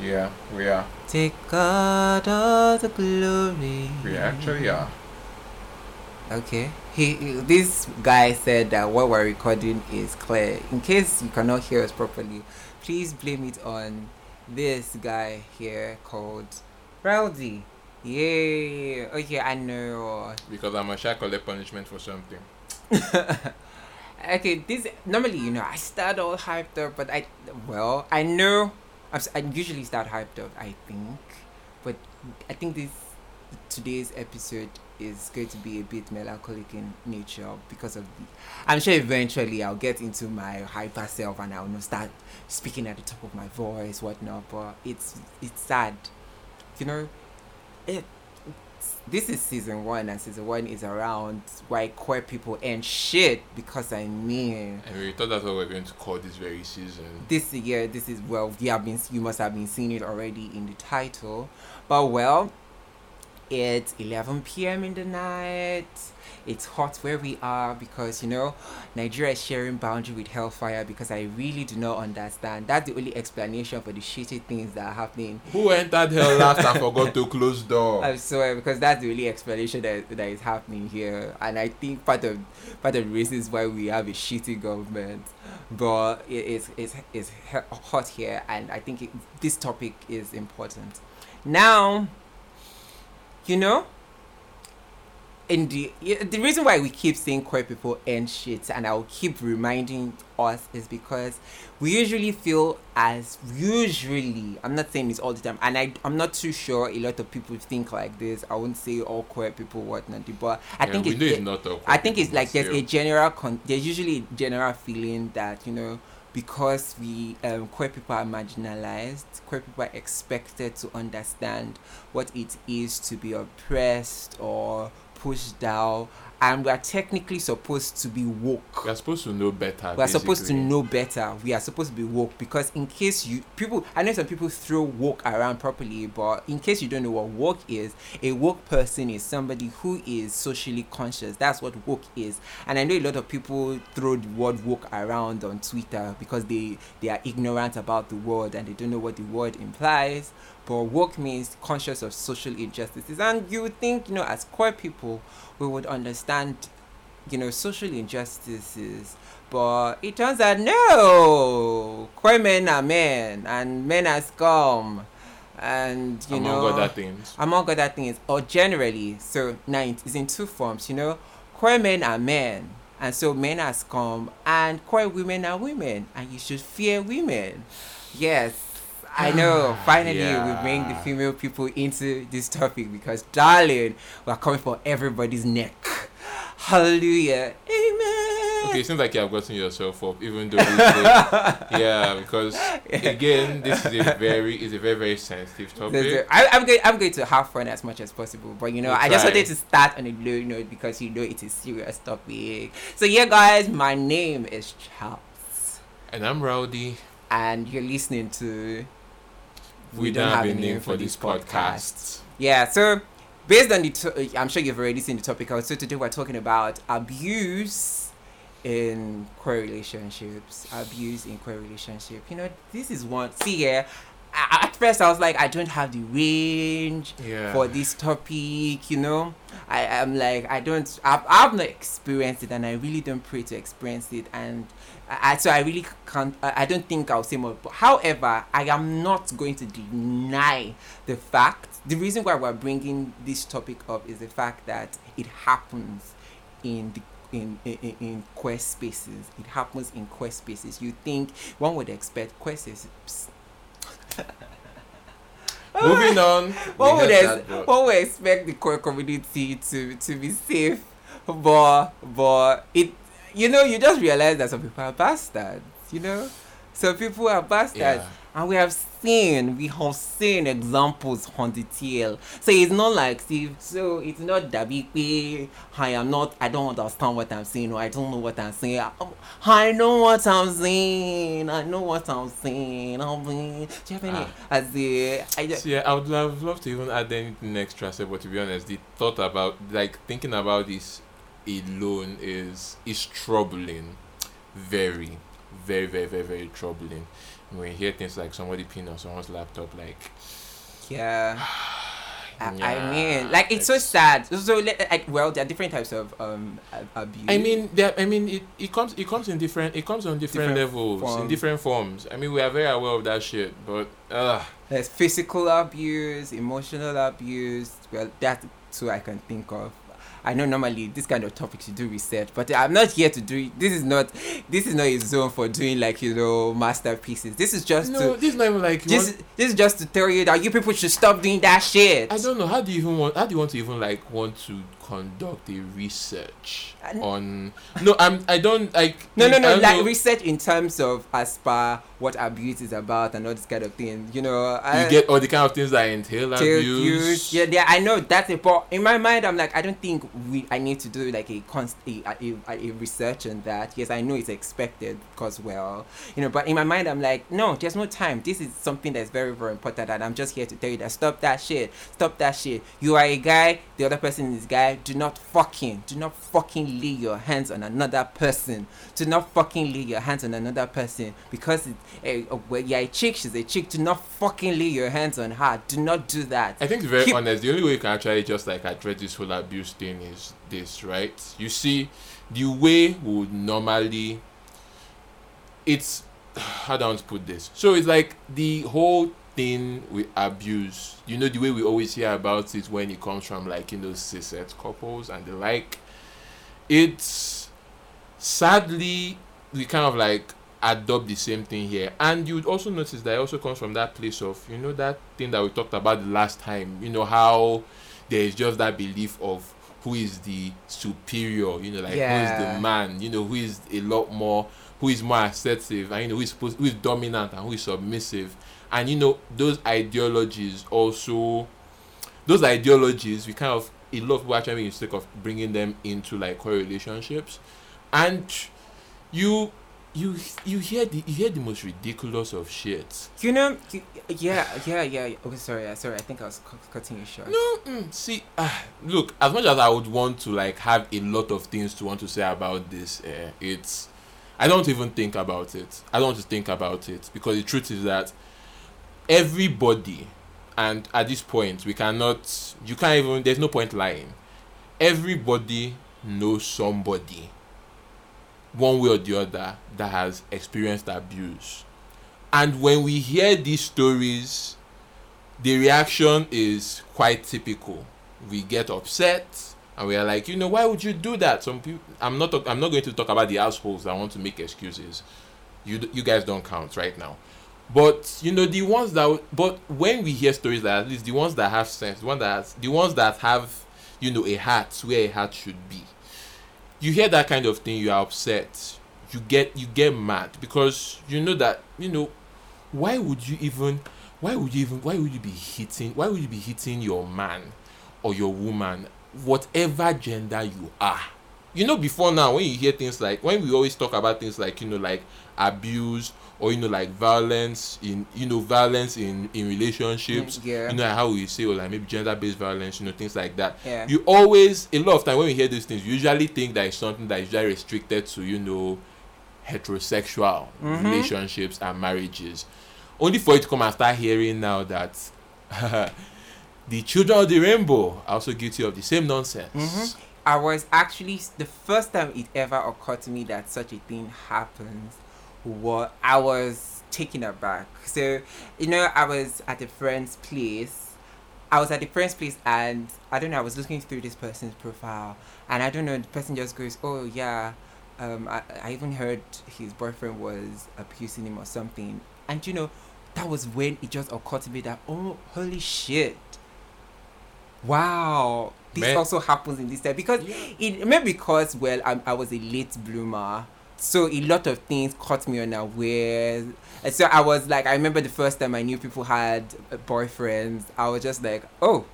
Yeah, we are. Take God all the glory. We actually are. Okay. He, this guy said that what we're recording is clear. In case you cannot hear us properly, please blame it on this guy here called Rowdy. Yeah. Okay, I know. Because I'm a shy collect punishment for something. okay, this normally you know I start all hyped up, but I well I know I'm, s- I usually start hyped up. I think, but I think this today's episode is going to be a bit melancholic in nature because of the. I'm sure eventually I'll get into my hyper self and I'll start speaking at the top of my voice, whatnot. But it's it's sad, you know. It this is season one and season one is around why queer people and shit because I mean. And we thought that's what we're going to call this very season. this year this is well you have been you must have been seeing it already in the title. But well it's 11 p.m in the night it's hot where we are because you know nigeria is sharing boundary with hellfire because i really do not understand that's the only explanation for the shitty things that are happening Who entered hell last and forgot to close door? I'm sorry because that's the only explanation that, that is happening here, and I think part of part of the reasons why we have a shitty government, but it is it's, it's hot here, and I think it, this topic is important. Now, you know, in the the reason why we keep saying queer people and shit, and I'll keep reminding us is because we usually feel as usually i'm not saying this all the time and I, i'm not too sure a lot of people think like this. I won't say all queer people whatnot but i Yeah, think we it's, know it's not I think it's like there's a general con- there's usually a general feeling that you know because we um, queer people are marginalized queer people are expected to understand what it is to be oppressed or pushed down and we are technically supposed to be woke We're supposed to know better. we are supposed to know better. We are supposed to be woke because in case you people, I know some people throw woke around properly, but in case you don't know what woke is, a woke person is somebody who is socially conscious. That's what woke is. And I know a lot of people throw the word woke around on Twitter because they they are ignorant about the word and they don't know what the word implies. But woke means conscious of social injustices, and you would think you know as queer people we would understand you know, social injustices. But it turns out no, queer men are men, and men are scum, and you Among know, other things. among other things, or generally. So now it is in two forms. You know, queer men are men, and so men are scum, and queer women are women, and you should fear women. Yes. I know. Finally, we bring the female people into this topic because, darling, we're coming for everybody's neck. Hallelujah. Amen. Okay, it seems like you have gotten yourself up, even though yeah, because again, this is a very, is a very, very sensitive topic. a- I, I'm going. I'm going to have fun as much as possible, but you know, We'll I just wanted to start on a low note because you know it is serious topic. So yeah, guys, my name is Charles, And I'm Rowdy. and you're listening to. We, don't have a name for this podcast. Yeah, so based on the, to- uh, I'm sure you've already seen the topic. So today we're talking about abuse in queer relationships. Abuse in queer relationship. You know, this is one. See a- At first, I was like, I don't have the range Yeah. for this topic. You know, I am like, I don't. I've, I've not experienced it, and I really don't pray to experience it. And I, so I really can't. I, don't think I'll say more. But however, I am not going to deny the fact. The reason why we're bringing this topic up is the fact that it happens in the in, in, in- queer spaces. It happens in quest spaces. You think one would expect queer spaces. Moving on. One we would, ex- that, but- one would expect the queer community to, to be safe, but but it you know you just realize that some people are bastards. You know, some people are bastards, Yeah. and we have seen we have seen examples on the tail. So it's not like Steve. So it's not that. I am not. I don't understand what I'm saying, or I don't know what I'm saying. I, I know what I'm saying. I know what I'm saying. I mean, do you have any? Ah. As the I, So, yeah, I would have loved to even add anything extra, but to be honest, the thought about like thinking about this alone is is troubling, very, very, very, very, very troubling, when you hear things like somebody peeing on someone's laptop, like Yeah. I, I mean, like it's so sad. So, like, well, there are different types of um abuse. I mean, there. I mean, it, it comes it comes in different it comes on different, Different levels in different forms. I mean, we are very aware of that shit, but uh there's physical abuse, emotional abuse. Well, that too I can think of. I know normally this kind of topics you do research, but I'm not here to do. it. This is not. This is not a zone for doing like you know masterpieces. This is just no, to. this is not even like This, want, this is just to tell you that you people should stop doing that shit. I don't know. How do you even want? How do you want to even like want to conduct a research on? No, I'm. I don't like. No, no, no. Like know. research in terms of as per what abuse is about and all this kind of thing. You know, I, you get all the kind of things that entail to abuse. Yeah, yeah. I know that's it. But in my mind, I'm like, I don't think we. I need to do like a const a, a, a, research on that. Yes, I know it's expected because well, you know. But in my mind, I'm like, no, there's no time. This is something that's very, very important, and I'm just here to tell you that stop that shit. Stop that shit. You are a guy. The other person is a guy. Do not fucking, do not fucking lay your hands on another person. Do not fucking lay your hands on another person because it, uh, well, you're a chick. She's a chick. Do not fucking lay your hands on her. Do not do that. I think to be very Keep- honest, the only way you can actually just like address this whole abuse thing is this, right? You see, the way we would normally it's how do I put this? So it's like the whole thing with abuse, you know, the way we always hear about it when it comes from like, you know, cishet couples and the like, it's sadly we kind of like adopt the same thing here. And you'd also notice that it also comes from that place of, you know, that thing that we talked about the last time, you know, how there is just that belief of who is the superior, you know, like who is the man, you know, who is a lot more who is more assertive and you know who is supposed who is dominant and who is submissive. And you know, those ideologies also those ideologies we kind of a lot of people actually make mistake of bringing them into like core relationships and you you you hear the you hear the most ridiculous of shit You know, you- yeah, yeah, yeah. Okay, sorry, sorry. I think I was cu- cutting you short. no mm, see ah, look as much as i would want to like have a lot of things to want to say about this uh, it's i don't even think about it i don't want to think about it because the truth is that everybody and at this point we cannot you can't even there's no point lying everybody knows somebody one way or the other that has experienced abuse. And when we hear these stories the reaction is quite typical. We get upset and we are like you know why would you do that? Some people i'm not i'm not going to talk about the assholes that want to make excuses. You you guys don't count right now. But you know the ones that but when we hear stories like at least the ones that have sense the one that the ones that have you know a heart where a heart should be you hear that kind of thing you are upset you get you get mad because you know that you know why would you even why would you even why would you be hitting why would you be hitting your man or your woman whatever gender you are you know before now when you hear things like when we always talk about things like you know like abuse or you know like violence in you know violence in in relationships Mm, yeah. you know how we say or like maybe gender based violence you know things like that Yeah. you always a lot of time when we hear these things you usually think that it's something that is usually restricted to you know heterosexual Mhm. relationships and marriages only for you to come and start hearing now that the children of the rainbow are also guilty of the same nonsense Mhm. I was actually the first time it ever occurred to me that such a thing happens. What I was taken aback. So, you know, I was at a friend's place. I was at a friend's place, and I don't know. I was looking through this person's profile, and I don't know. The person just goes, "Oh yeah." Um, I, I even heard his boyfriend was abusing him or something, and you know, that was when it just occurred to me that oh, holy shit! Wow, this Man. also happens in this time because it maybe because well I, I was a late bloomer so a lot of things caught me unaware and so i was like i remember the first time i knew people had boyfriends i was just like oh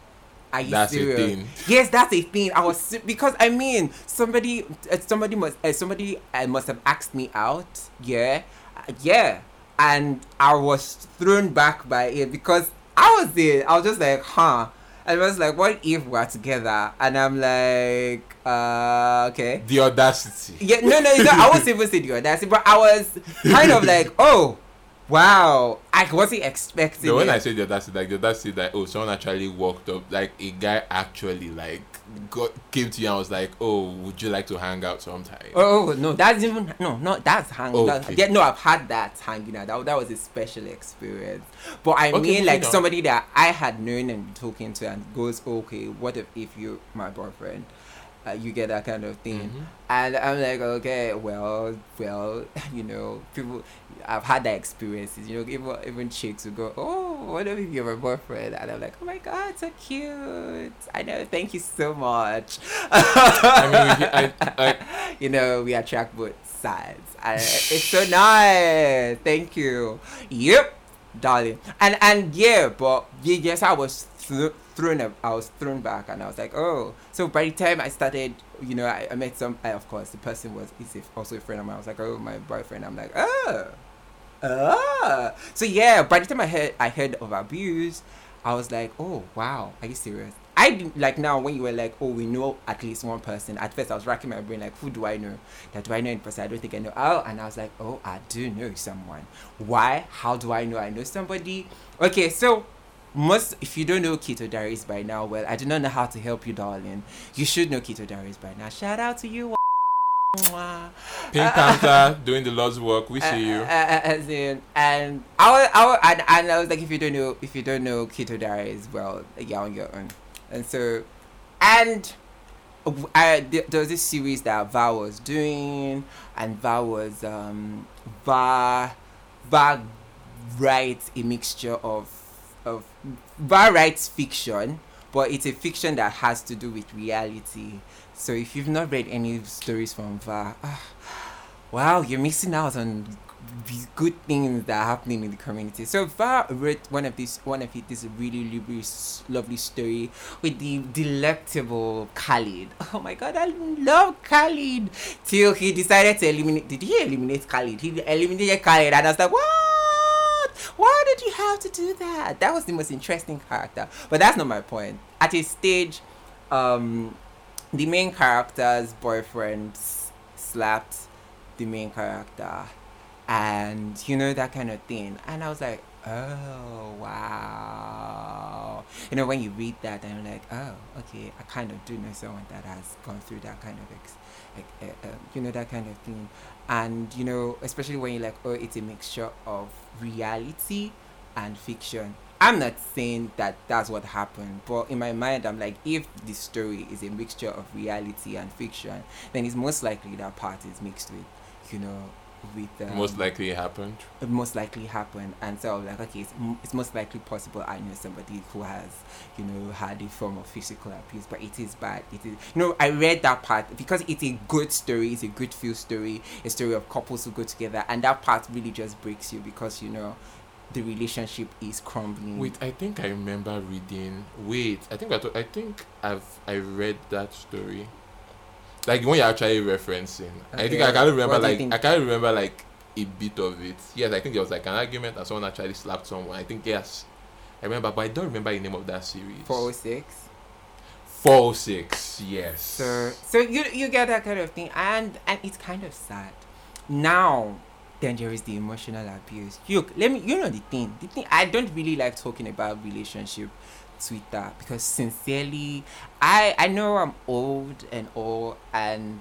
are you That's a thing. Yes, that's a thing. I was because I mean somebody, uh, somebody must, uh, somebody uh, must have asked me out. Yeah, yeah, and I was thrown back by it because I was there. I was just like, huh. And I was like, what if we're together? And I'm like, uh, okay. the audacity Yeah, no, no, no. I wasn't even say the audacity, but I was kind of like, oh, Wow, I wasn't expecting. No, when. I say the audacity, like the audacity that oh, someone actually walked up, like a guy actually like got came to you and was like, oh, would you like to hang out sometime? Oh, oh no, that's even no, no, that's hanging. Okay. That, yeah, no, I've had that hanging out. That, that was a special experience. But I Okay, mean, like on. somebody that I had known and talking to, and goes, okay, what if if you're my boyfriend? Uh, you get that kind of thing, Mhm. and I'm like, okay, well, well, you know, people, I've had that experiences. You know, even even chicks will go, oh, what if you're a boyfriend? And I'm like, oh my god, so cute. I know, thank you so much. I mean, I, I, you know, we attract both sides. It's so nice. Thank you. Yep, darling. And and yeah, but yeah, yes, I was thro- thrown. I was thrown back, and I was like, oh. So by the time I started, you know, I, I met some. I, of course, the person was is also a friend of mine. I was like, oh, my boyfriend. I'm like, oh. Ah. So yeah, by the time I heard I heard of abuse, I was like, oh wow, are you serious? I like now when you were like, oh, we know at least one person. At first, I was racking my brain like, who do I know? That do I know in person? I don't think I know. Oh, and I was like, oh, I do know someone. Why? How do I know I know somebody? Okay, so most if you don't know Kito Diaries by now, well, I do not know how to help you, darling. You should know Kito Diaries by now. Shout out to you. Pink Panther doing the Lord's work. We Uh, see you. uh, uh, as in, and I was, I was, and, and I was like, if you don't know, if you don't know Kito Diaries, well, you're on your own. And so, and I, there there was this series that Val was doing, and Val was, um, Val, Val writes a mixture of, of, writes fiction, but it's a fiction that has to do with reality. So if you've not read any stories from Val, ah, wow, you're missing out on these good things that are happening in the community. So far, wrote one of these, one of it, this really, really lovely story with the delectable Khalid. Oh my God, I love Khalid. Till he decided to eliminate. Did he eliminate Khalid? He eliminated Khalid, and I was like, what? Why did you have to do that? That was the most interesting character. But that's not my point. At a stage, um, the main character's boyfriend slapped the main character and you know that kind of thing and i was like oh wow. You know when you read that and you're like oh okay i kind of do know someone that has gone through that kind of ex- like, uh, uh, you know that kind of thing. And you know especially when you're like oh it's a mixture of reality and fiction. I'm not saying that that's what happened but in my mind i'm like if the story is a mixture of reality and fiction then it's most likely that part is mixed with you know with um, Most likely it happened. it most likely happened and so I was like okay it's, m- it's most likely possible i know somebody who has you know had a form of physical abuse but it is bad it is you know i read that part because it's a good story it's a good feel story a story of couples who go together and that part really just breaks you because you know the relationship is crumbling Wait, I think I remember reading. Wait, I think I, th- I think I've I read that story. Like when you're actually referencing. I think I can't remember what do you like? I can't remember like a bit of it. Yes, I think there was like an argument and someone actually slapped someone. I think yes. I remember, but I don't remember the name of that series. 406 Four oh six. Yes. So so you you get that kind of thing and and it's kind of sad. Now then there is the emotional abuse. Look, let me you know the thing. The thing I don't really like talking about relationship Twitter because sincerely I I know I'm old and all and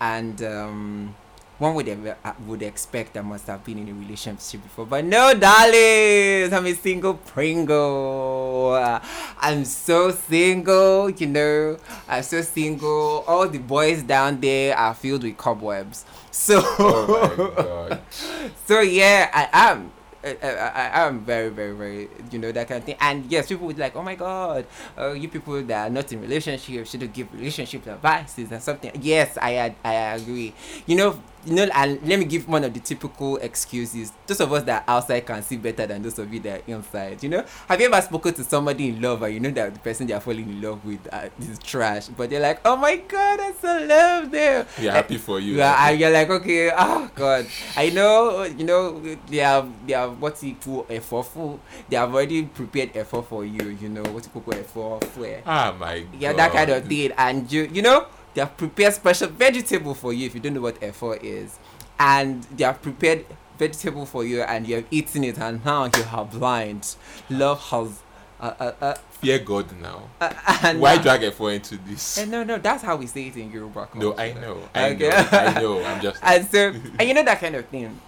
and um one would ever uh, would expect I must have been in a relationship before, but no, darlings, I'm a single Pringle. Uh, I'm so single, you know. I'm so single. All the boys down there are filled with cobwebs. So, Oh so yeah, I am. I, am very, very, very, you know, that kind of thing. And yes, people would like, oh my God, uh, you people that are not in relationships should give relationship advices and something. Yes, I, I agree. You know, you know, and let me give one of the typical excuses. Those of us that are outside can see better than those of you that are inside. You know, have you ever spoken to somebody in love and you know that the person they are falling in love with uh, is trash, but they're like, oh my God, I so love them. We're happy for you. Yeah, and you're like, okay, oh God, I know, you know, they have, they have what you call a full. They have already prepared a for you, you know, what you call a for ah my god. Yeah, that kind of thing, and you, you know, they have prepared special vegetable for you if you don't know what F4 is, and they have prepared vegetable for you and you have eaten it and now you are blind. Love has. Uh, uh, uh, Fear God now. uh, and Why now- drag a four into this? Eh, no, no, that's how we say it in Yoruba. No. I know. I Okay. know. I know. I'm just. and so and you know that kind of thing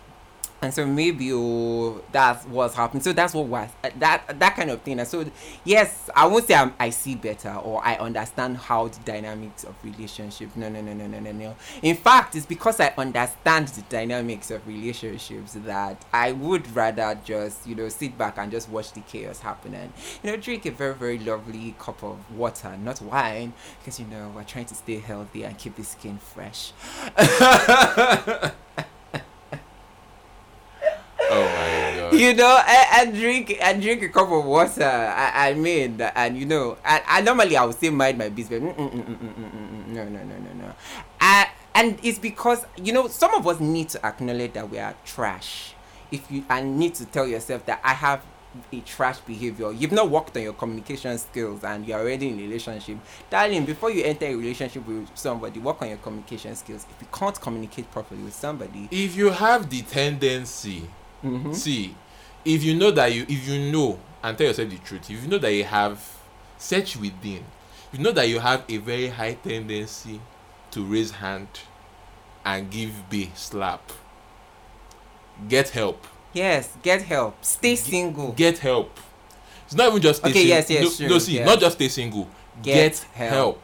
and so maybe oh, that's what's happening so that's what was uh, that that kind of thing. And so yes i won't say I'm, i see better or i understand how the dynamics of relationship no no no no no no no. In fact it's because i understand the dynamics of relationships that i would rather just you know sit back and just watch the chaos happen and you know drink a very very lovely cup of water not wine because you know we're trying to stay healthy and keep the skin fresh Oh my god. you know and, and drink and drink a cup of water i, I mean and you know and, and normally i would say mind my business mm, mm, mm, mm, mm, mm, mm, no no no no no. Uh, and it's because you know some of us need to acknowledge that we are trash. If you and need to tell yourself that i have a trash behavior. You've not worked on your communication skills and you're already in a relationship. Darling before you enter a relationship with somebody work on your communication skills. If you can't communicate properly with somebody If you have the tendency, mhm, see, if you know that you, if you know, and tell yourself the truth, if you know that you have, search within, you know that you have a very high tendency to raise hand and give B slap. Get help. yes get help stay single Get help. It's not even just stay Okay, sing- yes, yes, no, sure, no, see, yeah. not just stay single. Get Get, help. help.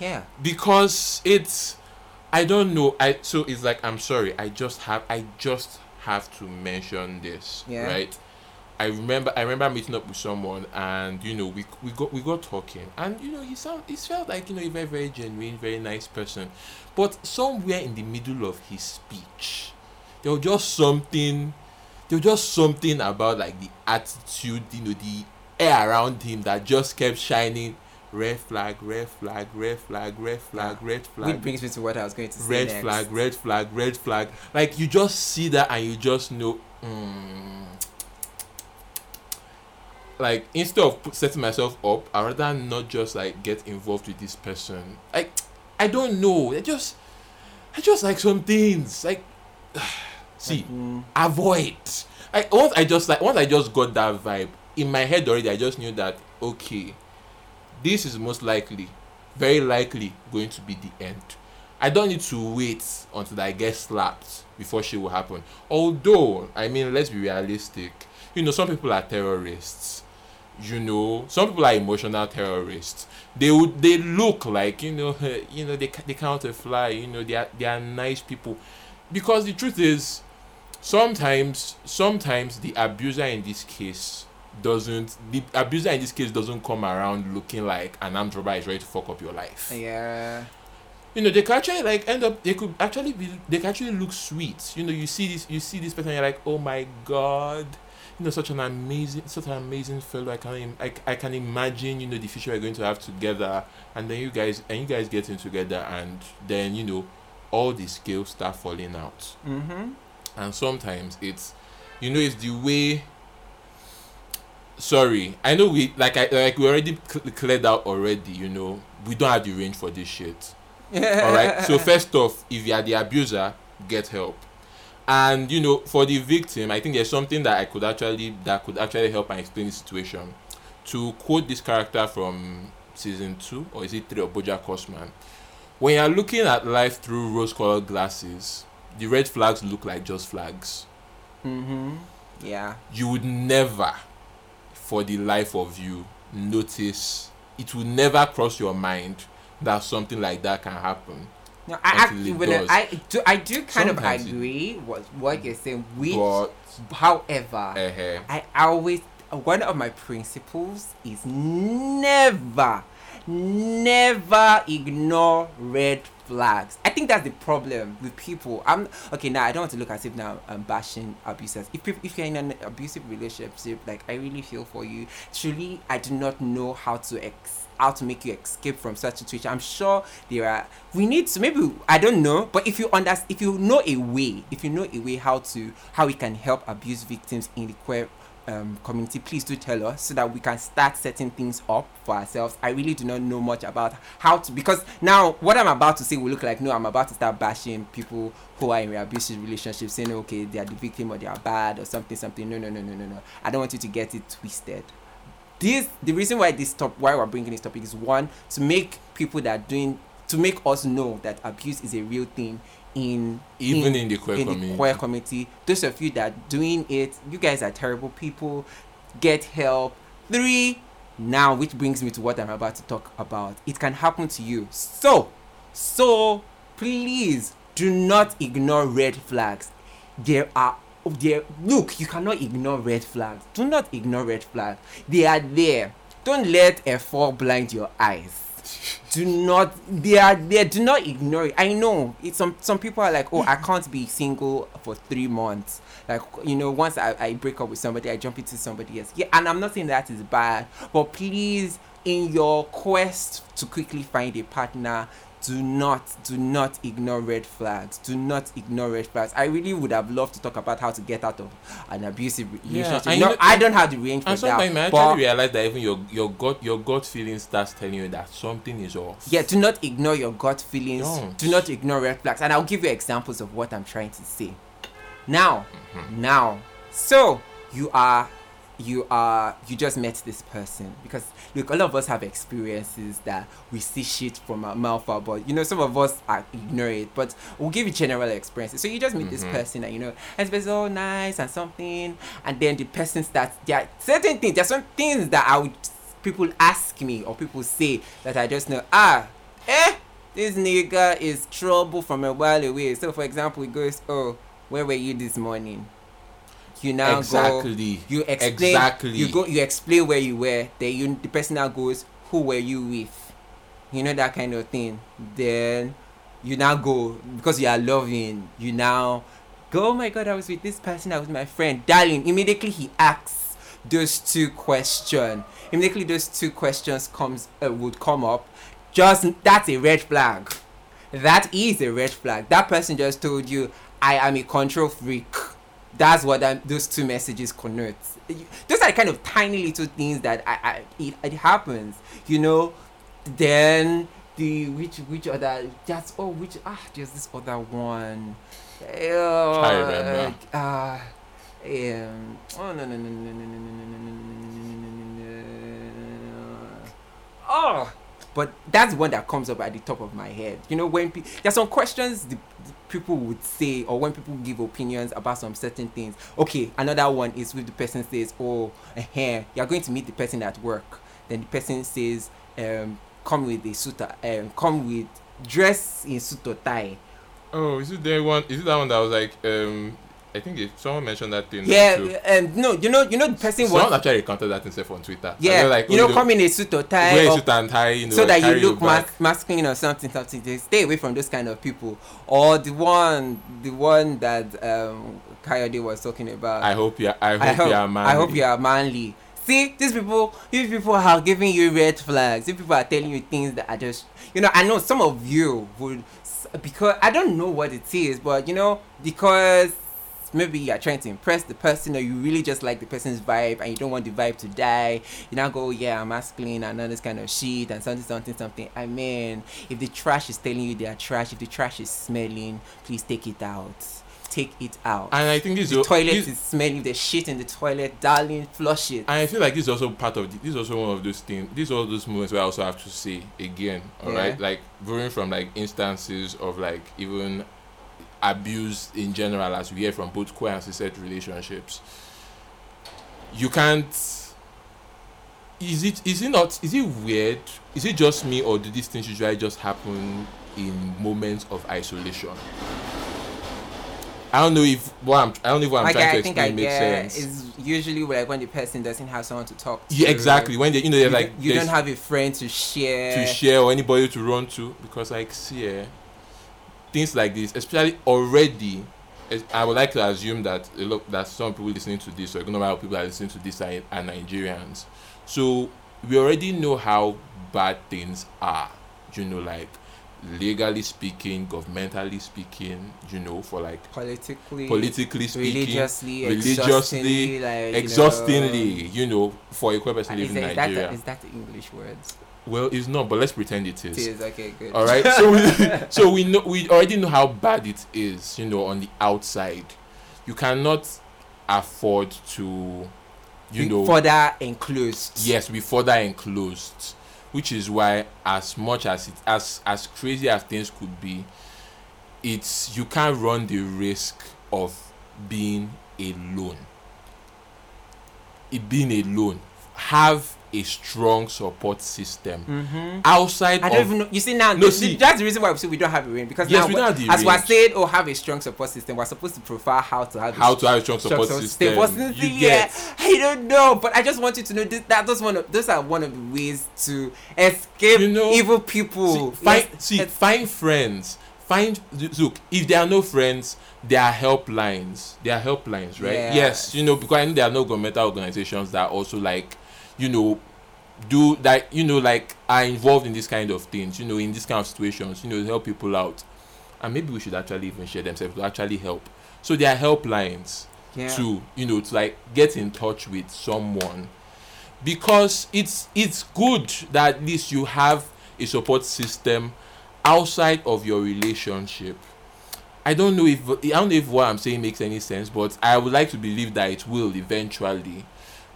yeah because it's i don't know i so it's like i'm sorry i just have i just have to mention this Yeah. right i remember i remember meeting up with someone and you know we we got we got talking and you know he sound he felt like you know a very very genuine very nice person but somewhere in the middle of his speech there was just something there was just something about like the attitude you know the air around him that just kept shining red flag red flag red flag red flag red which flag. brings me to what i was going to say red next. flag red flag red flag. Like you just see that and you just know mm, like instead of setting myself up i rather not just like get involved with this person. Like i don't know. I just i just like some things. Like see Mm, avoid. I once I just like once I just got that vibe in my head already I just knew that okay this is most likely very likely going to be the end. I don't need to wait until I get slapped before shit will happen. Although I mean let's be realistic. You know some people are terrorists. You know some people are emotional terrorists. They would they look like you know you know they they can't fly you know they are they are nice people. Because the truth is sometimes sometimes the abuser in this case doesn't the abuser in this case doesn't come around looking like an armed robber is ready to fuck up your life. Yeah. You know they can actually like end up they could actually be they can actually look sweet. You know you see this you see this person you're like oh my god. You know such an amazing such an amazing fellow. I can I, I can imagine you know the future we're going to have together. And then you guys and you guys getting together and then you know all the scales start falling out. Mm-hmm. And sometimes it's you know it's the way sorry i know we like i like we already cl- cleared out already you know. We don't have the range for this shit. All right so first off if you are the abuser get help. And you know for the victim i think there's something that i could actually that could actually help and explain the situation. To quote this character from season two or is it three of bojack horseman when you're looking at life through rose colored glasses the red flags look like just flags. Mm-hmm. Yeah. You would never for the life of you notice it will never cross your mind that something like that can happen no i actually when does. I, do i do kind Sometimes of it- agree what what you're saying which but however uh, I always one of my principles is never, never ignore red flags. I think that's the problem with people. I'm okay now. I don't want to look as if now I'm bashing abusers. If people, if you're in an abusive relationship, like I really feel for you. Truly, I do not know how to ex how to make you escape from such situation. I'm sure there are. We need to maybe I don't know, but if you understand, if you know a way, if you know a way how to how we can help abuse victims in the queer um, community, please do tell us so that we can start setting things up for ourselves. I really do not know much about how to because now what I'm about to say will look like no, I'm about to start bashing people who are in abusive relationships, saying okay they are the victim or they are bad or something, something. No, no, no, no, no, no. I don't want you to get it twisted. This the reason why this top why we're bringing this topic is one to make people that are doing to make us know that abuse is a real thing in even in, in the queer in community. the queer community. Those of you that are doing it, you guys are terrible people. Get help. Three. Now, which brings me to what I'm about to talk about. It can happen to you. So, so please do not ignore red flags. There are there. Look, you cannot ignore red flags. Do not ignore red flags. They are there. Don't let a fall blind your eyes do not they are there do not ignore it. I know. It's some some people are like oh i can't be single for three months. Like you know once I, I break up with somebody i jump into somebody else. Yeah and i'm not saying that is bad but please in your quest to quickly find a partner do not do not ignore red flags do not ignore red flags i really would have loved to talk about how to get out of an abusive relationship and no, know- i don't have the range for and sometimes that I actually realize that even your your gut your gut feeling starts telling you that something is off. yeah do not ignore your gut feelings Don't. do not ignore red flags and i'll give you examples of what i'm trying to say now Mm-hmm. now so you are you are you just met this person. Because look all of us have experiences that we see shit from our mouth out, but you know some of us are ignore it. But we'll give you general experiences. So you just meet this Mhm. person and you know and it's so nice and something. And then the person starts there are certain things there's some things that i would people ask me or people say that i just know ah eh this nigga is trouble from a while away. So for example he goes oh where were you this morning you now go exactly. you explain Exactly. you go you explain where you were then you the person now goes who were you with? You know that kind of thing. Then you now go because you are loving you now go oh my god i was with this person i was my friend. Darling immediately he asks those two questions immediately those two questions comes uh, would come up. Just that's a red flag. That is a red flag. That person just told you i am a control freak that's what that, those two messages connote those are kind of tiny little things that I, I it, it happens you know then the which which other that's oh which ah there's this other one uh, uh, um, oh no no no no no no no no no no no no no no oh but that's one that comes up at the top of my head you know when pe- there's some questions the, the people would say or when people give opinions about some certain things okay another one is with the person says oh uh you're going to meet the person at work then the person says um come with a suit um come with dress in suit or tie Oh, is it the one? Is it that one that was like um? I think it, someone mentioned that thing. yeah Too. um no you know you know the person Someone was actually recounted that himself on Twitter. yeah And like, you oh, know come in a suit or tie wear or a suit and tie, you know, so that you look mas- masculine or something something they stay away from those kind of people or the one the one that um Coyote was talking about I hope you. I hope, I hope you are manly. I hope you are manly see these people these people are giving you red flags these people are telling you things that are just you know I know some of you would because I don't know what it is but you know because maybe you're trying to impress the person or you really just like the person's vibe and you don't want the vibe to die. You now go yeah i'm masculine and all this kind of shit and something something something. I mean if the trash is telling you they are trash if the trash is smelling please take it out. Take it out. And I think this the is toilet this- is smelling there's shit in the toilet darling flush it. And I feel like this is also part of the, this is also one of those things. These are all those moments where I also have to say again, all right, Yeah. like going from like instances of like even abuse in general, as we hear from both queer and cis relationships. You can't. Is it is it not is it weird? Is it just me or do these things usually just happen in moments of isolation? I don't know if what I'm I don't know if what I'm like trying I to explain makes sense. is usually like when the person doesn't have someone to talk to Yeah, exactly. When they, you know, you, they're like don't- you don't have a friend to share to share or anybody to run to because like see eh, things like this especially already I would like to assume that a lot that some people listening to this or normal people that are listening to this are, are Nigerians so we already know how bad things are you know like legally speaking, governmentally speaking, you know, for like politically, politically speaking, religiously, religiously, exhaustingly, like, exhaustingly, You know, you know, for a queer person living in that, that Nigeria. the, is that the English words? Well, it's not, but let's pretend it It is. is okay, good. All right, so we, so we know we already know how bad it is, you know, on the outside. You cannot afford to, you Be know, further enclosed. yes be further enclosed which is why as much as it as as crazy as things could be it's you can't run the risk of being alone it being alone have a strong support system Mm-hmm. outside I don't of even know. You see now, No, th- see- that's the reason why we say we don't have a range because Yes, now, we don't have the as we said, saying, oh, have a strong support system. We're supposed to profile how to have how a to have a strong support strong system Wasn't you it? get Yeah, I don't know, but I just want you to know this, that those one of those are one of the ways to escape You know, evil people. see, find Yes, see find friends find look if there are no friends there are helplines there are helplines right Yes. yes you know because I know there are no governmental organizations that also like you know do that you know like are involved in this kind of things you know in this kind of situations you know help people out. And maybe we should actually even share themselves to actually help. So there are helplines yeah. to you know to like get in touch with someone. Because it's it's good that at least you have a support system outside of your relationship. I don't know if i don't know if what i'm saying makes any sense but i would like to believe that it will eventually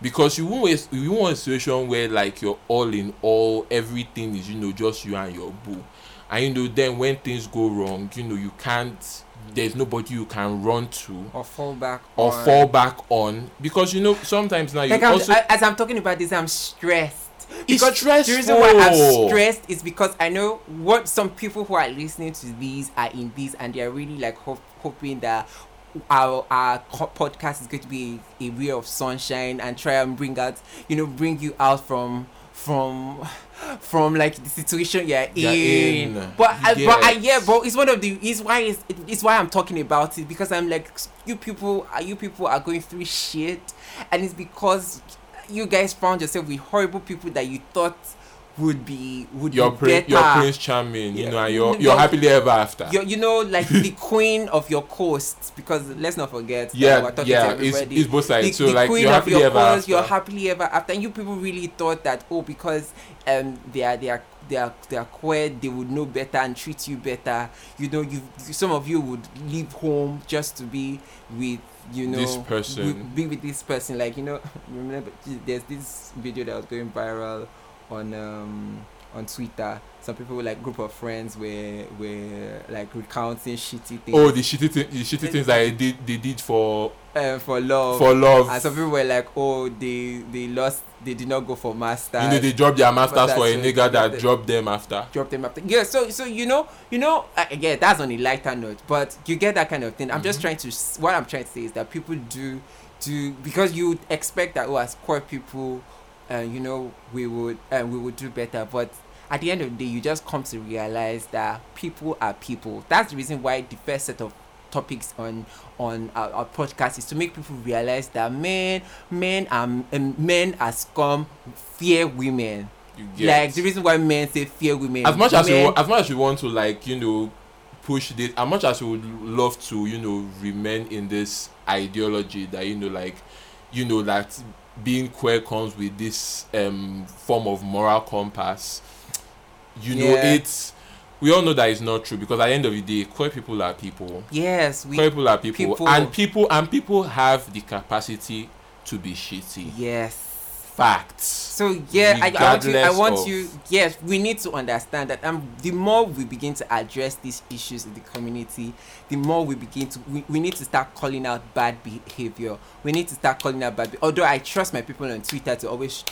because you won't you want a situation where like you're all in all everything is you know just you and your boo and you know then when things go wrong you know you can't there's nobody you can run to or fall back or on. fall back on because you know sometimes now you Like I'm, also as I'm talking about this, I'm stressed. It's Because The reason why. I'm stressed is because I know what some people who are listening to these are in this, and they are really like hope, hoping that our our podcast is going to be a ray of sunshine and try and bring out, you know, bring you out from from from like the situation you're You're in. in. But uh, I, but uh, I, yeah, bro, it's one of the it's why it's, it's why I'm talking about it because I'm like you people are you people are going through shit, and it's because you guys found yourself with horrible people that you thought would be would your be prince better. your prince charming you Yeah. know and you're happily ever after you know, like the queen of your coast, because let's not forget. yeah we're yeah it's, it's both sides the, so the like queen you're of happily your ever coast, after you're happily ever after. And you people really thought that oh, because um they are they are they are they are queer, they would know better and treat you better. You know, you some of you would leave home just to be with you know This person. with- be with this person. Like you know, remember there's this video that was going viral on um on Twitter. Some people like group of friends were were like recounting shitty things oh the shitty thing, the shitty things that they did they did for uh, for love. for love and some people were like, oh, they they lost, they did not go for masters. you know they dropped their masters for a nigga that dropped them after dropped them after. Yeah, so so you know, you know, again, that's on a lighter note, but you get that kind of thing. I'm just Mhm. trying to. What I'm trying to say is that people do do because you expect that oh, as queer people, uh, you know, we would uh, we would do better, but. At the end of the day, you just come to realize that people are people. That's the reason why the first set of topics on on our, our podcast is to make people realize that men men are um, men are scum fear women you like the reason why men say fear women as much as we men, wa- as much as we want to like you know push this as much as we would love to you know remain in this ideology that you know like you know that being queer comes with this um form of moral compass you know Yeah. it's we all know that it's not true because at the end of the day queer people are people. Yes we queer people are people, people- and people and people have the capacity to be shitty. Yes facts. So yeah I, I want you i want you yes we need to understand that um the more we begin to address these issues in the community the more we begin to we, we need to start calling out bad behavior. We need to start calling out bad be- although i trust my people on twitter to always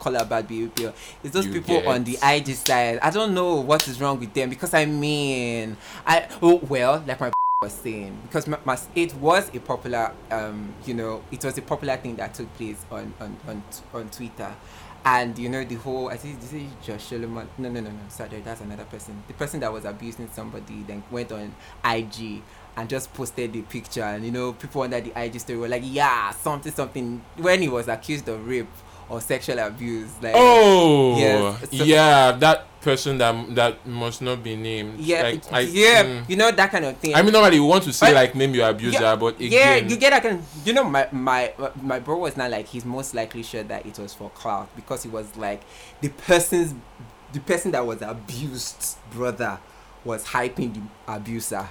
call out bad behavior. It's those You people get. on the ig side. I don't know what is wrong with them because i mean i oh well like my was saying because ma- mas- it was a popular um you know it was a popular thing that took place on on on, on twitter. And you know the whole i think this is josh solomon? No no no no sorry that's another person. The person that was abusing somebody then went on ig and just posted the picture. And you know people under the ig story were like yeah something something. When he was accused of rape or sexual abuse. Like Oh, Yes, so- yeah, that person that that must not be named. yeah, like, I, yeah, mm. you know that kind of thing. I mean, normally we want to say But- like name your abuser, Yeah, but yeah, you get that kind. You know, my my my bro was not like he's most likely sure that it was for clout because he was like the person's the person that was abused brother was hyping the abuser.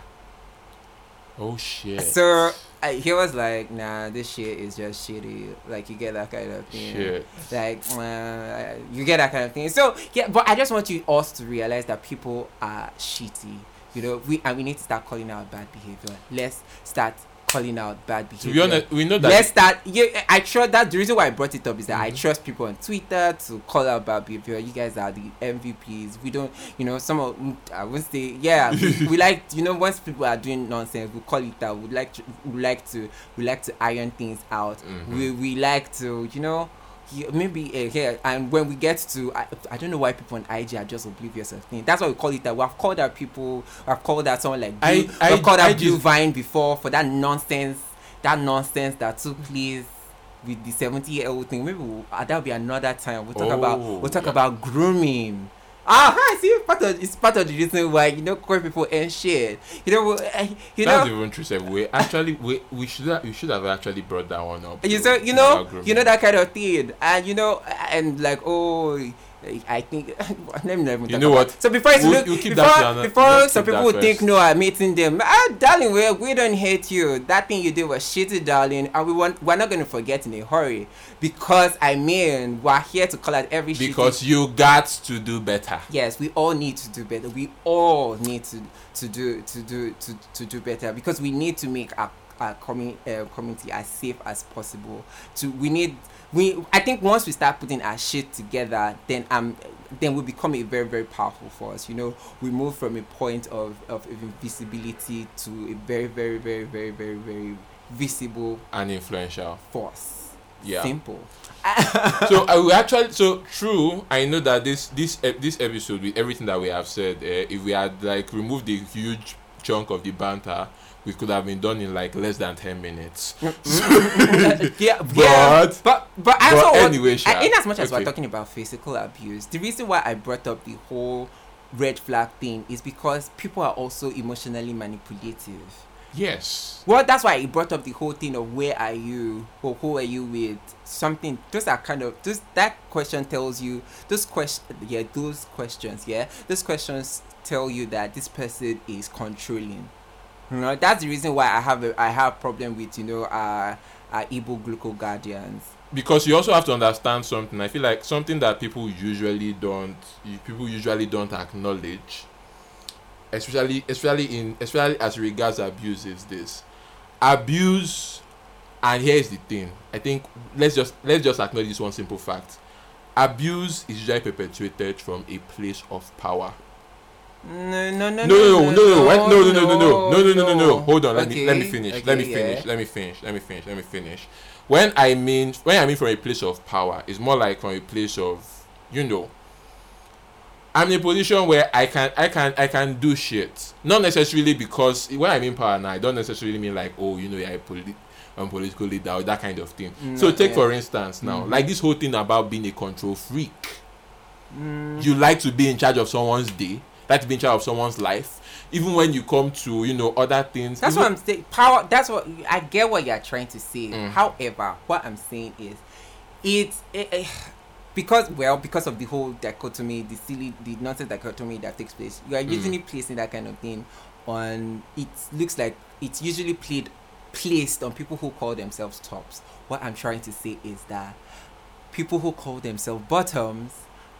Oh shit, So I, he was like, "Nah, this shit is just shitty." Like you get that kind of thing. shit. Like uh, you get that kind of thing. So yeah, but I just want you also to realize that people are shitty. You know, we and we need to start calling out bad behavior. Let's start calling out bad To behavior. be honest, we know that Let's start. Yeah, I trust that. The reason why I brought it up is that I Mhm. trust people on Twitter to call out bad behavior. You guys are the MVPs. We don't, you know, some of I won't say. Yeah, we, we like, you know, once people are doing nonsense, we call it out. We like to, we like to, we like to iron things out. Mhm. We we like to, you know. Maybe uh, here and when we get to I, I don't know why people on IG are just oblivious of things. That's why we call it that. We have called out people. I've called out someone like I- Blue, I- we've called I out Blue just- Vine before for that nonsense that nonsense that took place with the 70 year old thing maybe we'll, uh, that'll be another time we'll talk about Oh, we'll talk yeah. about grooming ah I see part of it's part of the reason why you know queer people and shit you know uh, you that's know even true. We actually we we should have, we should have actually brought that one up. you so you know you know that kind of thing and you know and like oh I think let me You know about- what? So before it's We'll- look, we'll keep before, that before some people would think no, I'm hating them. Ah, darling, we we don't hate you. That thing you did was shitty, darling, and we want we're not gonna forget in a hurry because I mean we're here to call out every shitty- because you got to do better. yes, we all need to do better. We all need to to do to do to, to do better because we need to make our our commu- uh, community as safe as possible. To we need we I think once we start putting our shit together, then um then we become a very very powerful force. You know, we move from a point of of invisibility to a very very very very very very visible and influential. force. Yeah. Simple. so I will actually so true. I know that this this ep- this episode with everything that we have said, uh, if we had like removed the huge chunk of the banter, we could have been done in like less than ten minutes. yeah, yeah, But- but but I but anyway, Sha, I- in as much as okay. we're talking about physical abuse, the reason why I brought up the whole red flag thing is because people are also emotionally manipulative. Yes. Well, that's why I brought up the whole thing of where are you or who are you with something. Those are kind of those that question tells you those question yeah those questions yeah those questions tell you that this person is controlling. You know that's the reason why I have a I have problem with you know uh uh Igbo gluco guardians. because you also have to understand something. I feel like something that people usually don't people usually don't acknowledge especially especially in especially as regards abuse is this. Abuse and here is the thing. I think let's just let's just acknowledge this one simple fact. Abuse is usually perpetuated from a place of power No no no no no no no what? no no no no no no no no no no hold on let me let me finish let me finish let me finish let me finish let me finish when i mean when i mean from a place of power it's more like from a place of you know i'm in a position where i can i can i can do shit not necessarily because when i mean power now i don't necessarily mean like oh you know you're a polit- um, political leader or that kind of thing so Mm, take yeah. for instance now Mhm. like this whole thing about being a control freak Mm. you like to be in charge of someone's day be in charge of someone's life even when you come to you know other things That's what I'm saying. Power. That's what I get. What you're trying to say. Mm. However, what I'm saying is, it's it, eh, because well because of the whole dichotomy, the silly, the nonsense dichotomy that takes place. You are Mm. usually placing that kind of thing on. It looks like it's usually played placed on people who call themselves tops. What I'm trying to say is that people who call themselves bottoms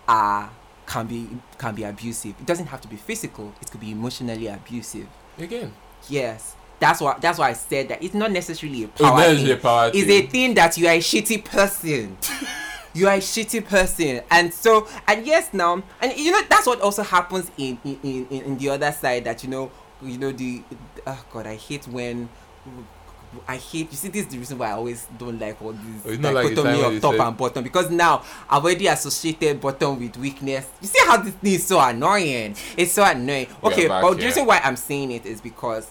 are can be can be abusive. It doesn't have to be physical. It could be emotionally abusive. again Yes. That's why that's why I said that it's not necessarily a power not thing. a power It's thing. a thing that you are a shitty person. you are a shitty person. And so and yes now and you know that's what also happens in in, in, in the other side that you know you know the oh god I hate when I hate you see this is the reason why I always don't like all Oh, this it's not like dichotomy when of top and bottom because now I've already associated bottom with weakness. You see how this thing is so annoying? It's so annoying. Okay, but the reason why I'm saying it is because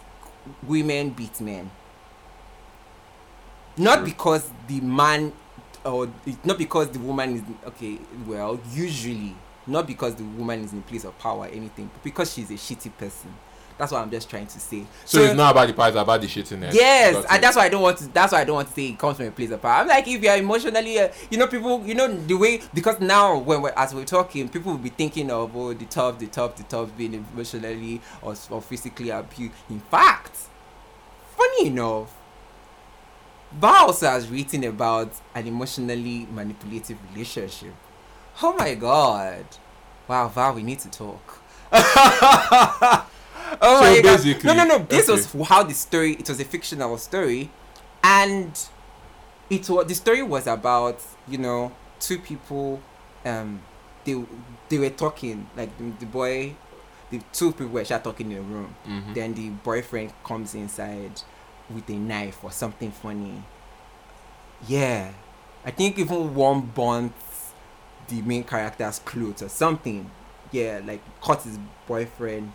women beat men. Not True. because the man or it's not because the woman is okay. Well, usually not because the woman is in a place of power or anything, but because she's a shitty person. That's what I'm just trying to say. So, it's not about the it's about the shittiness. Yes, Got and that's why I don't want to. That's why I don't want to say it comes from a place of power. I'm like, if you're emotionally, uh, you know, people, you know, the way because now when we're as we're talking, people will be thinking of oh the tough, the tough, the tough being emotionally or, or physically abused. In fact, funny enough, Val also has written about an emotionally manipulative relationship. Oh my god! Wow, Val, we need to talk. oh So my god! No, no, no. This okay. was how the story. It was a fictional story, and it was the story was about you know two people. Um, they they were talking like the, the boy, the two people were just talking in a room. Mhm. Then the boyfriend comes inside with a knife or something funny. Yeah, I think even one burnt the main character's clothes or something. Yeah, like cut his boyfriend.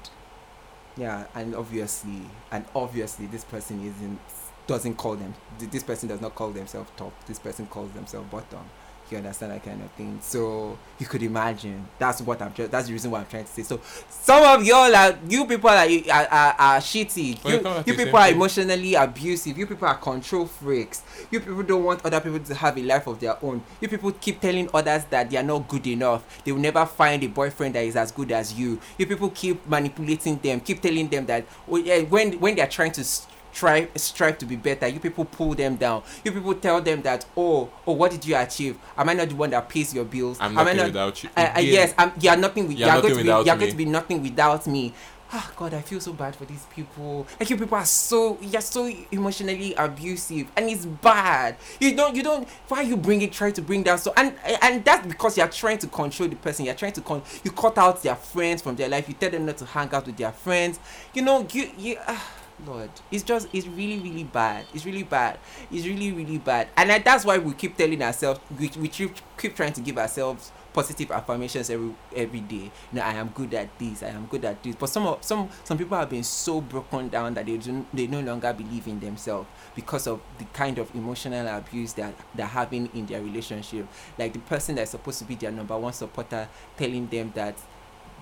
Yeah, and obviously, and obviously, this person isn't doesn't call them. This person does not call themselves top. This person calls themselves bottom. You understand that kind of thing. So you could imagine. That's what I'm. Just, that's the reason why I'm trying to say. So some of y'all are you people are are, are, are shitty. Well, you You, you people are emotionally abusive. You people are control freaks. You people don't want other people to have a life of their own. You people keep telling others that they are not good enough. They will never find a boyfriend that is as good as you. You people keep manipulating them. Keep telling them that oh, when when they are trying to strive strive to be better, you people pull them down. You people tell them that oh oh what did you achieve? Am I not the one that pays your bills? I'm Am I not without you. uh, uh, Again, yes, um, you are nothing. With, You're you are nothing going to be. You are going to be nothing without me. Ah, God, I feel so bad for these people. Like you people are so you're so emotionally abusive, and it's bad. You don't. You don't. Why you bring it? Try to bring down so and and that's because you're trying to control the person. You're trying to con. You cut out their friends from their life. You tell them not to hang out with their friends. You know. You you. ah, Lord, it's just it's really really bad. It's really bad. It's really really bad, and I, that's why we keep telling ourselves we we keep keep trying to give ourselves positive affirmations every every day. You know, I am good at this. I am good at this. But some of some some people have been so broken down that they do they no longer believe in themselves because of the kind of emotional abuse that they're having in their relationship. Like the person that's supposed to be their number one supporter telling them that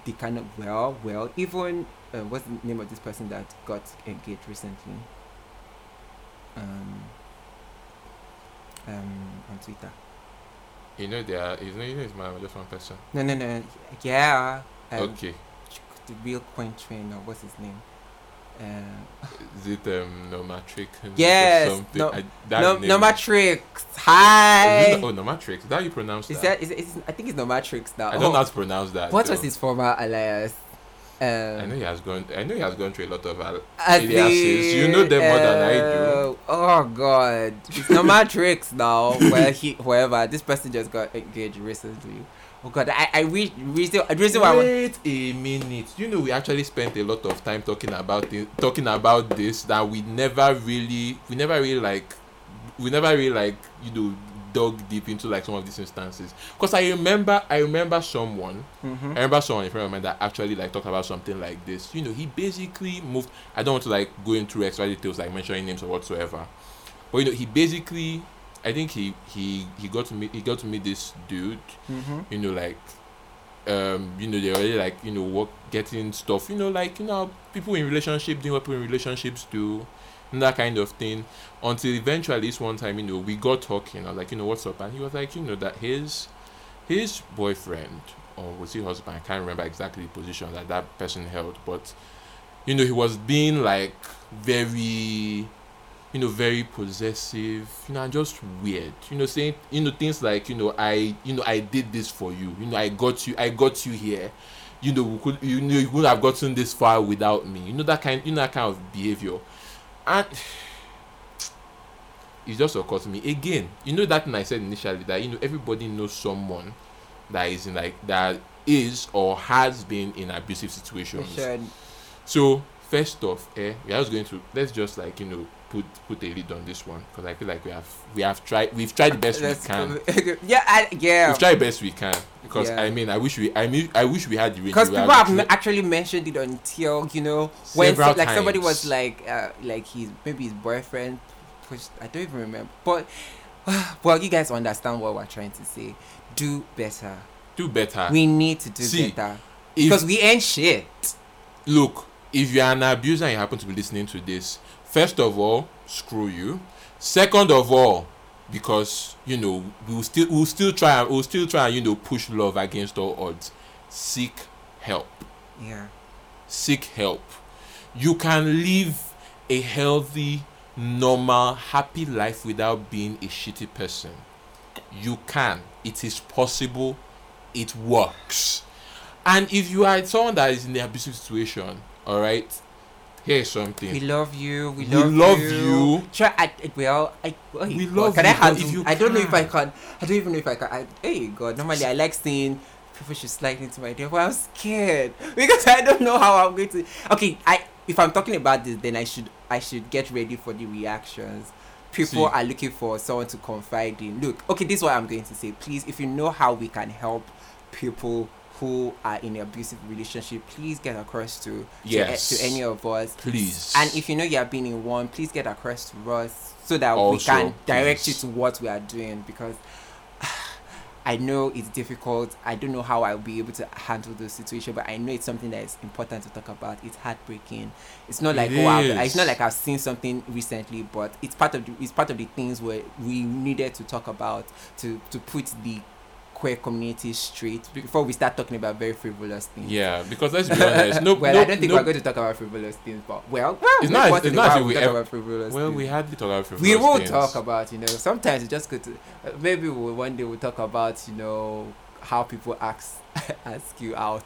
they cannot. Well, well, even uh, what's the name of this person that got engaged recently? Um. Um, on Twitter. You know, they are. You know, you know, it's my just one person. No, no, no. Yeah. Um, okay. The real coin train, or what's his name? Uh, Is it um no matrix? Yes, Something. no- I, that no, name- no Matrix. Is Hi. oh, no matrix. Is that how you pronounce Is that? that? Is, is I think it's no Matrix now. I don't Oh, know how to pronounce that. What though. was his former alias? Um, I know he has gone. I know he has gone through a lot of. al- as aliases. You know them more than I do. uh, Oh God, it's no Matrix now. Where he, whoever this person just got engaged recently. Oh God, I, I wish reason, reason why. I Wait a minute. You know, we actually spent a lot of time talking about it, talking about this that we never really, we never really like, we never really like, you know, dug deep into like some of these instances. Because I remember, I remember someone, Mhm. I remember someone in front of me that actually like talked about something like this. You know, he basically moved. I don't want to like go into extra details like mentioning names or whatsoever, but you know, he basically, I think he he he got to meet he got to meet this dude Mhm. you know like um you know they're already like you know work getting stuff you know like you know people in relationships doing what people in relationships do and that kind of thing. Until eventually this one time you know we got talking I was like you know what's up? And he was like you know that his his boyfriend or was he husband? I can't remember exactly the position that that person held but you know he was being like very you know very possessive you know and just weird. You know saying you know things like you know i you know i did this for you. You know i got you i got you here. You know we could you know you wouldn't have gotten this far without me. You know that kind you know that kind of behavior. And it just occurred to me again. You know that thing i said initially that you know everybody knows someone that is in like that is or has been in abusive situations. So first off, eh, we are just going to let's just like you know put put a lid on this one because I feel like we have we have tried we've tried the best we can. yeah, I, yeah. We've tried the best we can because Yeah. I mean I wish we I mean I wish we had the. Because people have the- actually mentioned it until you know when Several like somebody was like uh, like his maybe his boyfriend pushed I don't even remember but well, you guys understand what we're trying to say. Do better. Do better. We need to do See, better because we ain't shit. look, if you're an abuser and you happen to be listening to this, first of all, screw you. Second of all, because you know we'll still we'll still try we'll still try you know push love against all odds. Seek help. Yeah. seek help. You can live a healthy, normal, happy life without being a shitty person. You can. It is possible. It works. And if you are someone that is in the abusive situation, all right, here's We something. love you. We, We love, love you. you. Try. I, well, I. Oh, We God, love can you, I handle? if you I don't know if I can. can. I don't even know if I can. I, hey God, normally I like seeing people should slide into my DM, but I'm scared because I don't know how I'm going to. Okay, I if I'm talking about this, then I should I should get ready for the reactions. People See. are looking for someone to confide in. Look, okay, this is what I'm going to say. Please, if you know how we can help people who are in an abusive relationship, please get across to eh, Yes. to, to any of us. Please. And if you know you have been in one, please get across to us so that we can direct please. you to what we are doing because I know it's difficult. I don't know how I'll be able to handle the situation, but I know it's something that is important to talk about. It's heartbreaking. It's not like It oh, I've, it's not like I've seen something recently, but it's part of the it's part of the things where we needed to talk about to to put the queer community straight before we start talking about very frivolous things. yeah, because let's be honest. No, well, no, I don't think no, we're going to talk about frivolous things, but well, well It's not- it's not as while if we had to talk ever- about frivolous Well, things. we hardly talk about we will things. talk about you know sometimes it's just good to uh, maybe we'll, one day we'll talk about you know how people ask ask you out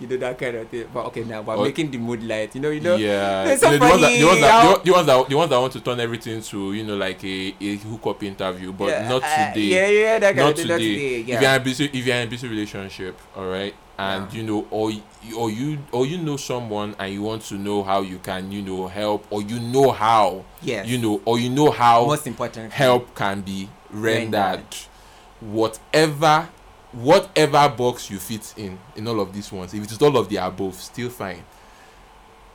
you know that kind of thing but okay now we're Or- making the mood light you know you know yeah, so the, ones that, the, ones that, the, ones that the ones that want to turn everything to you know like a, a hookup interview, but Yeah, not uh, today. yeah yeah that kind not of thing today. not today Yeah. If you're in a busy, if you're in a busy relationship, all right, and Yeah. you know, or or you or you know someone and you want to know how you can, you know, help, or you know how, yes you know, or you know how most important help can be rendered. Rendered. Whatever, whatever box you fit in in all of these ones, if it is all of the above, still fine.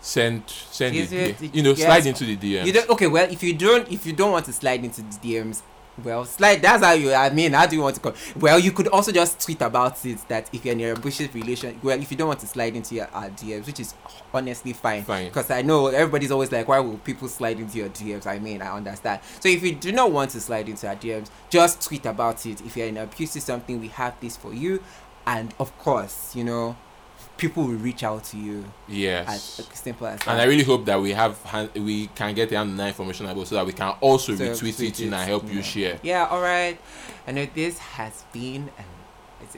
Send send it, it- you know, yes. slide into the DMs. You don't okay. Well, if you don't, if you don't want to slide into the DMs, well, slide. That's how you. I mean, how do you want to call? Well, you could also just tweet about it. That if you're in a abusive relation, well, if you don't want to slide into your uh, DMs, which is honestly fine, Fine. because I know everybody's always like, why will people slide into your DMs? I mean, I understand. So if you do not want to slide into our DMs, just tweet about it. If you're in abusive something, we have this for you, and of course, you know, people will reach out to you yes. as simple as that. and I really hope that we have we can get the hand information about so that we can also So retweet tweet it it, and help yeah. you share. Yeah, all right. I know this has been. It-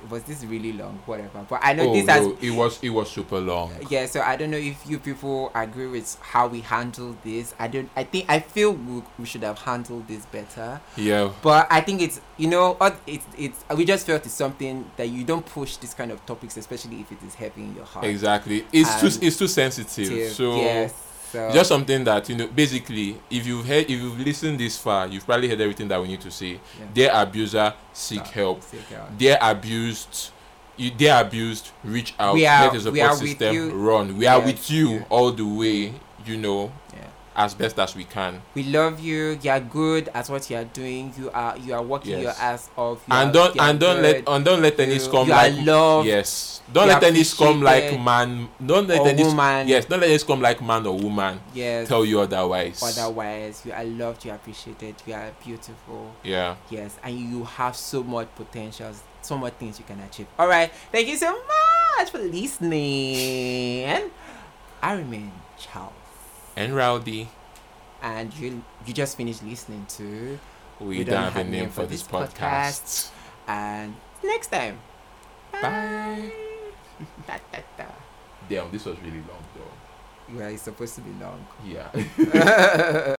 was this really long? Whatever. But I know oh this has. no, it was it was super long. Yeah, so I don't know if you people agree with how we handle this. I don't. I think I feel we, we should have handled this better. Yeah, But I think it's you know it's it's we just felt it's something that you don't push this kind of topics, especially if it is heavy in your heart. exactly. It's And too it's too sensitive. So yes. So just something that you know basically if you've heard if you've listened this far you've probably heard everything that we need to say yeah. their abuser seek help seek help. they're abused you they're abused reach out We are- the we support system you. run we are with you yeah. all the way you know Yeah. As best as we can We love you. You are good at what you are doing. You are you are working Yes. your ass off. You and don't and don't good. let and don't let any scum you like loved. yes don't let any scum like man don't let any woman. yes don't let any scum like man or woman Yes. tell you otherwise Otherwise, you are loved. You are appreciated. You are beautiful. yeah Yes, and you have so much potential. So much things you can achieve. All right. Thank you so much for listening. I remain Charles, and rowdy and you you just finished listening to, we, don't have a name for this podcast. and next time. Bye. Da, da, da. Damn, this was really long though. Well, it's supposed to be long. Yeah.